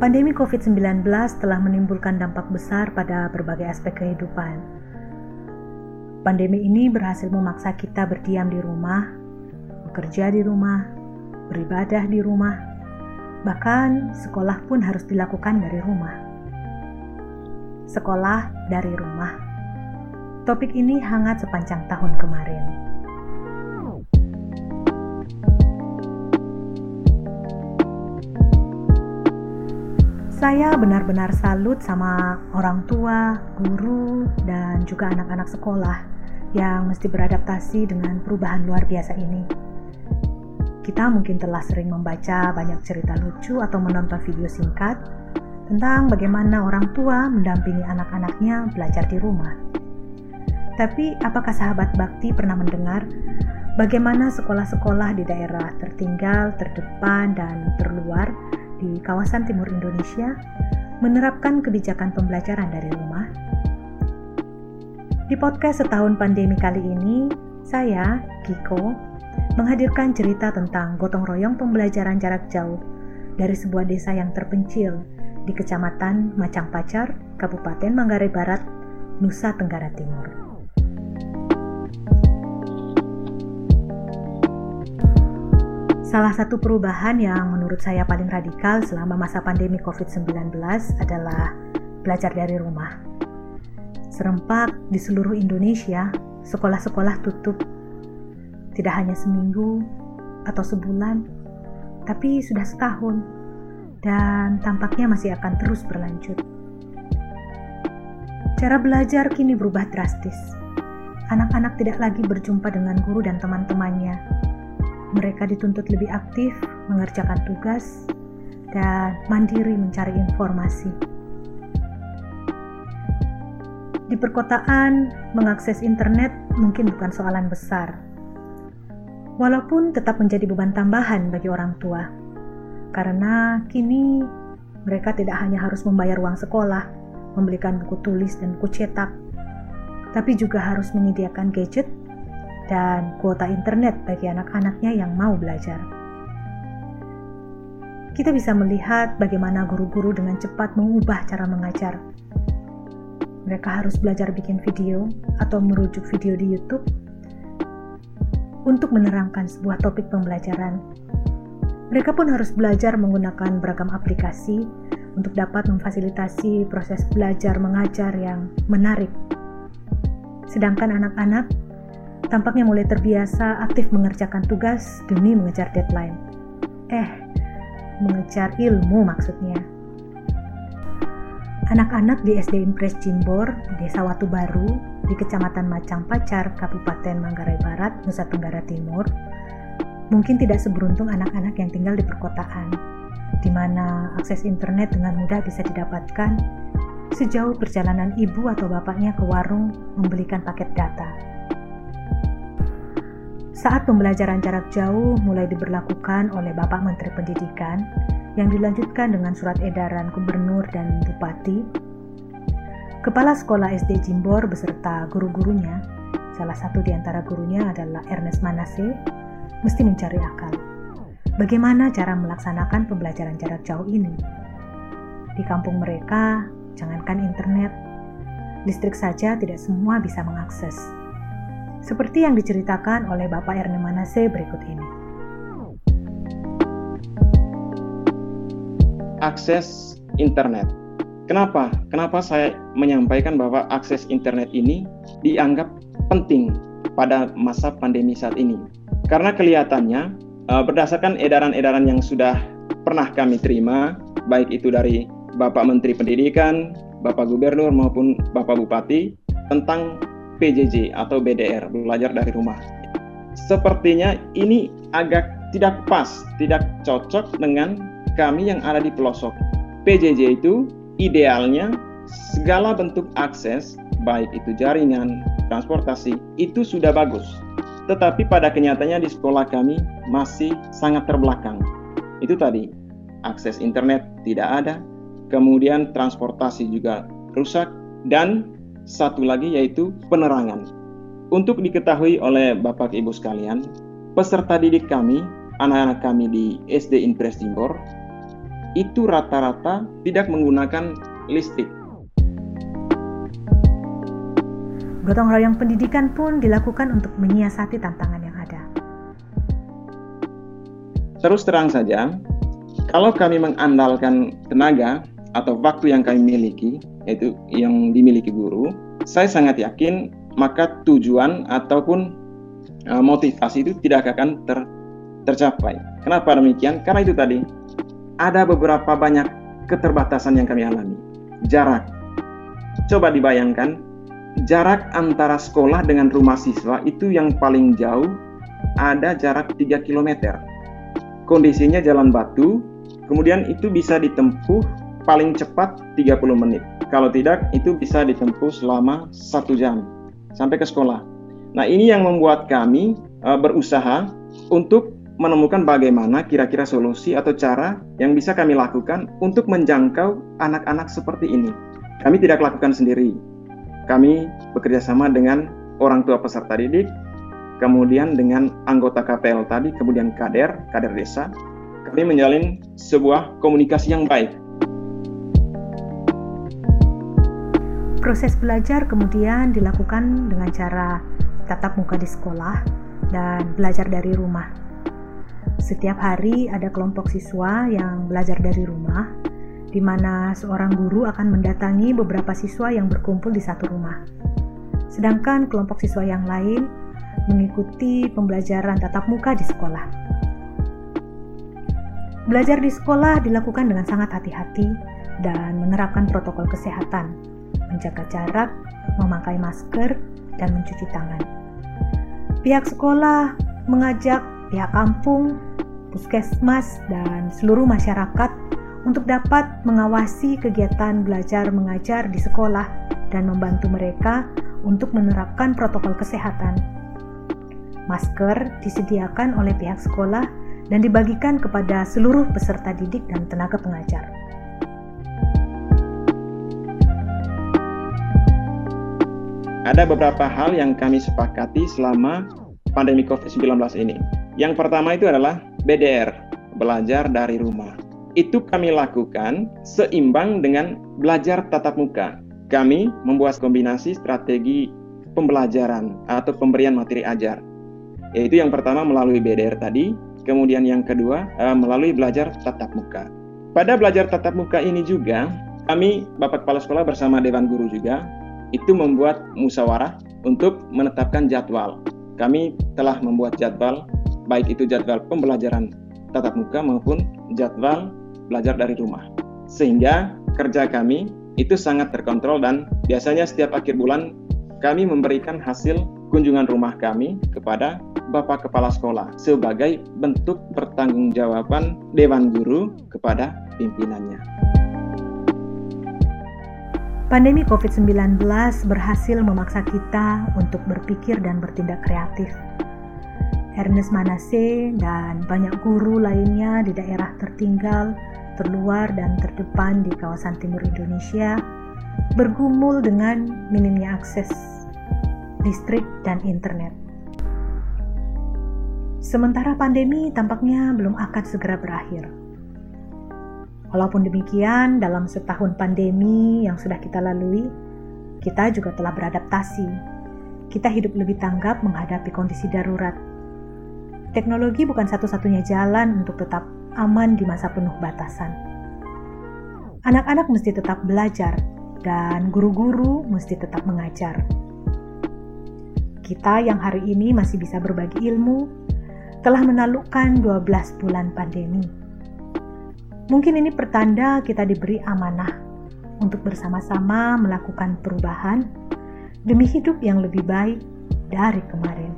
Pandemi COVID-19 telah menimbulkan dampak besar pada berbagai aspek kehidupan. Pandemi ini berhasil memaksa kita berdiam di rumah, bekerja di rumah, beribadah di rumah, bahkan sekolah pun harus dilakukan dari rumah. Sekolah dari rumah. Topik ini hangat sepanjang tahun kemarin. Saya benar-benar salut sama orang tua, guru, dan juga anak-anak sekolah yang mesti beradaptasi dengan perubahan luar biasa ini. Kita mungkin telah sering membaca banyak cerita lucu atau menonton video singkat tentang bagaimana orang tua mendampingi anak-anaknya belajar di rumah. Tapi apakah sahabat bakti pernah mendengar bagaimana sekolah-sekolah di daerah tertinggal, terdepan, dan terluar di kawasan timur Indonesia menerapkan kebijakan pembelajaran dari rumah? Di podcast setahun pandemi kali ini, saya, Kiko, menghadirkan cerita tentang gotong royong pembelajaran jarak jauh dari sebuah desa yang terpencil di Kecamatan Macang Pacar, Kabupaten Manggarai Barat, Nusa Tenggara Timur. Salah satu perubahan yang menurut saya paling radikal selama masa pandemi COVID-19 adalah belajar dari rumah. Serempak di seluruh Indonesia, sekolah-sekolah tutup. Tidak hanya seminggu atau sebulan, tapi sudah setahun dan tampaknya masih akan terus berlanjut. Cara belajar kini berubah drastis. Anak-anak tidak lagi berjumpa dengan guru dan teman-temannya, mereka dituntut lebih aktif mengerjakan tugas dan mandiri mencari informasi. Di perkotaan, mengakses internet mungkin bukan soalan besar, walaupun tetap menjadi beban tambahan bagi orang tua, karena kini mereka tidak hanya harus membayar uang sekolah, membelikan buku tulis dan buku cetak, tapi juga harus menyediakan gadget dan kuota internet bagi anak-anaknya yang mau belajar. Kita bisa melihat bagaimana guru-guru dengan cepat mengubah cara mengajar. Mereka harus belajar bikin video atau merujuk video di YouTube untuk menerangkan sebuah topik pembelajaran. Mereka pun harus belajar menggunakan beragam aplikasi untuk dapat memfasilitasi proses belajar mengajar yang menarik. Sedangkan anak-anak tampaknya mulai terbiasa aktif mengerjakan tugas demi mengejar deadline. Eh, mengejar ilmu maksudnya. Anak-anak di SD Impres Jimbor, Desa Watu Baru, di Kecamatan Macang Pacar, Kabupaten Manggarai Barat, Nusa Tenggara Timur, mungkin tidak seberuntung anak-anak yang tinggal di perkotaan, di mana akses internet dengan mudah bisa didapatkan sejauh perjalanan ibu atau bapaknya ke warung membelikan paket data. Saat pembelajaran jarak jauh mulai diberlakukan oleh Bapak Menteri Pendidikan, yang dilanjutkan dengan surat edaran gubernur dan bupati, Kepala Sekolah SD Jimbor beserta guru-gurunya, salah satu di antara gurunya adalah Ernest Manase, mesti mencari akal. Bagaimana cara melaksanakan pembelajaran jarak jauh ini? Di kampung mereka, jangankan internet, listrik saja tidak semua bisa mengakses seperti yang diceritakan oleh Bapak Erne Manase berikut ini. Akses internet. Kenapa? Kenapa saya menyampaikan bahwa akses internet ini dianggap penting pada masa pandemi saat ini? Karena kelihatannya eh, berdasarkan edaran-edaran yang sudah pernah kami terima, baik itu dari Bapak Menteri Pendidikan, Bapak Gubernur maupun Bapak Bupati tentang PJJ atau BDR, belajar dari rumah. Sepertinya ini agak tidak pas, tidak cocok dengan kami yang ada di pelosok. PJJ itu idealnya segala bentuk akses, baik itu jaringan, transportasi, itu sudah bagus. Tetapi pada kenyataannya di sekolah kami masih sangat terbelakang. Itu tadi, akses internet tidak ada, kemudian transportasi juga rusak, dan satu lagi yaitu penerangan. Untuk diketahui oleh Bapak Ibu sekalian, peserta didik kami, anak-anak kami di SD Impres Timur, itu rata-rata tidak menggunakan listrik. Gotong royong pendidikan pun dilakukan untuk menyiasati tantangan yang ada. Terus terang saja, kalau kami mengandalkan tenaga atau waktu yang kami miliki, yaitu yang dimiliki guru, saya sangat yakin maka tujuan ataupun uh, motivasi itu tidak akan ter, tercapai. Kenapa demikian? Karena itu tadi ada beberapa banyak keterbatasan yang kami alami. Jarak. Coba dibayangkan, jarak antara sekolah dengan rumah siswa itu yang paling jauh ada jarak 3 km. Kondisinya jalan batu, kemudian itu bisa ditempuh paling cepat 30 menit. Kalau tidak, itu bisa ditempuh selama satu jam sampai ke sekolah. Nah, ini yang membuat kami uh, berusaha untuk menemukan bagaimana kira-kira solusi atau cara yang bisa kami lakukan untuk menjangkau anak-anak seperti ini. Kami tidak lakukan sendiri. Kami bekerja sama dengan orang tua peserta didik, kemudian dengan anggota KPL tadi, kemudian kader, kader desa. Kami menjalin sebuah komunikasi yang baik Proses belajar kemudian dilakukan dengan cara tatap muka di sekolah dan belajar dari rumah. Setiap hari ada kelompok siswa yang belajar dari rumah, di mana seorang guru akan mendatangi beberapa siswa yang berkumpul di satu rumah. Sedangkan kelompok siswa yang lain mengikuti pembelajaran tatap muka di sekolah. Belajar di sekolah dilakukan dengan sangat hati-hati dan menerapkan protokol kesehatan menjaga jarak, memakai masker, dan mencuci tangan. Pihak sekolah mengajak pihak kampung, puskesmas, dan seluruh masyarakat untuk dapat mengawasi kegiatan belajar mengajar di sekolah dan membantu mereka untuk menerapkan protokol kesehatan. Masker disediakan oleh pihak sekolah dan dibagikan kepada seluruh peserta didik dan tenaga pengajar. Ada beberapa hal yang kami sepakati selama pandemi COVID-19 ini. Yang pertama itu adalah BDR, belajar dari rumah. Itu kami lakukan seimbang dengan belajar tatap muka. Kami membuat kombinasi strategi pembelajaran atau pemberian materi ajar. Yaitu yang pertama melalui BDR tadi, kemudian yang kedua eh, melalui belajar tatap muka. Pada belajar tatap muka ini juga, kami Bapak Kepala Sekolah bersama Dewan Guru juga itu membuat musyawarah untuk menetapkan jadwal. Kami telah membuat jadwal, baik itu jadwal pembelajaran tatap muka maupun jadwal belajar dari rumah. Sehingga kerja kami itu sangat terkontrol dan biasanya setiap akhir bulan kami memberikan hasil kunjungan rumah kami kepada Bapak Kepala Sekolah sebagai bentuk pertanggungjawaban Dewan Guru kepada pimpinannya. Pandemi COVID-19 berhasil memaksa kita untuk berpikir dan bertindak kreatif. Ernest Manase dan banyak guru lainnya di daerah tertinggal, terluar, dan terdepan di kawasan timur Indonesia bergumul dengan minimnya akses listrik dan internet. Sementara pandemi tampaknya belum akan segera berakhir Walaupun demikian, dalam setahun pandemi yang sudah kita lalui, kita juga telah beradaptasi. Kita hidup lebih tanggap menghadapi kondisi darurat. Teknologi bukan satu-satunya jalan untuk tetap aman di masa penuh batasan. Anak-anak mesti tetap belajar, dan guru-guru mesti tetap mengajar. Kita yang hari ini masih bisa berbagi ilmu, telah menaklukkan 12 bulan pandemi Mungkin ini pertanda kita diberi amanah untuk bersama-sama melakukan perubahan demi hidup yang lebih baik dari kemarin.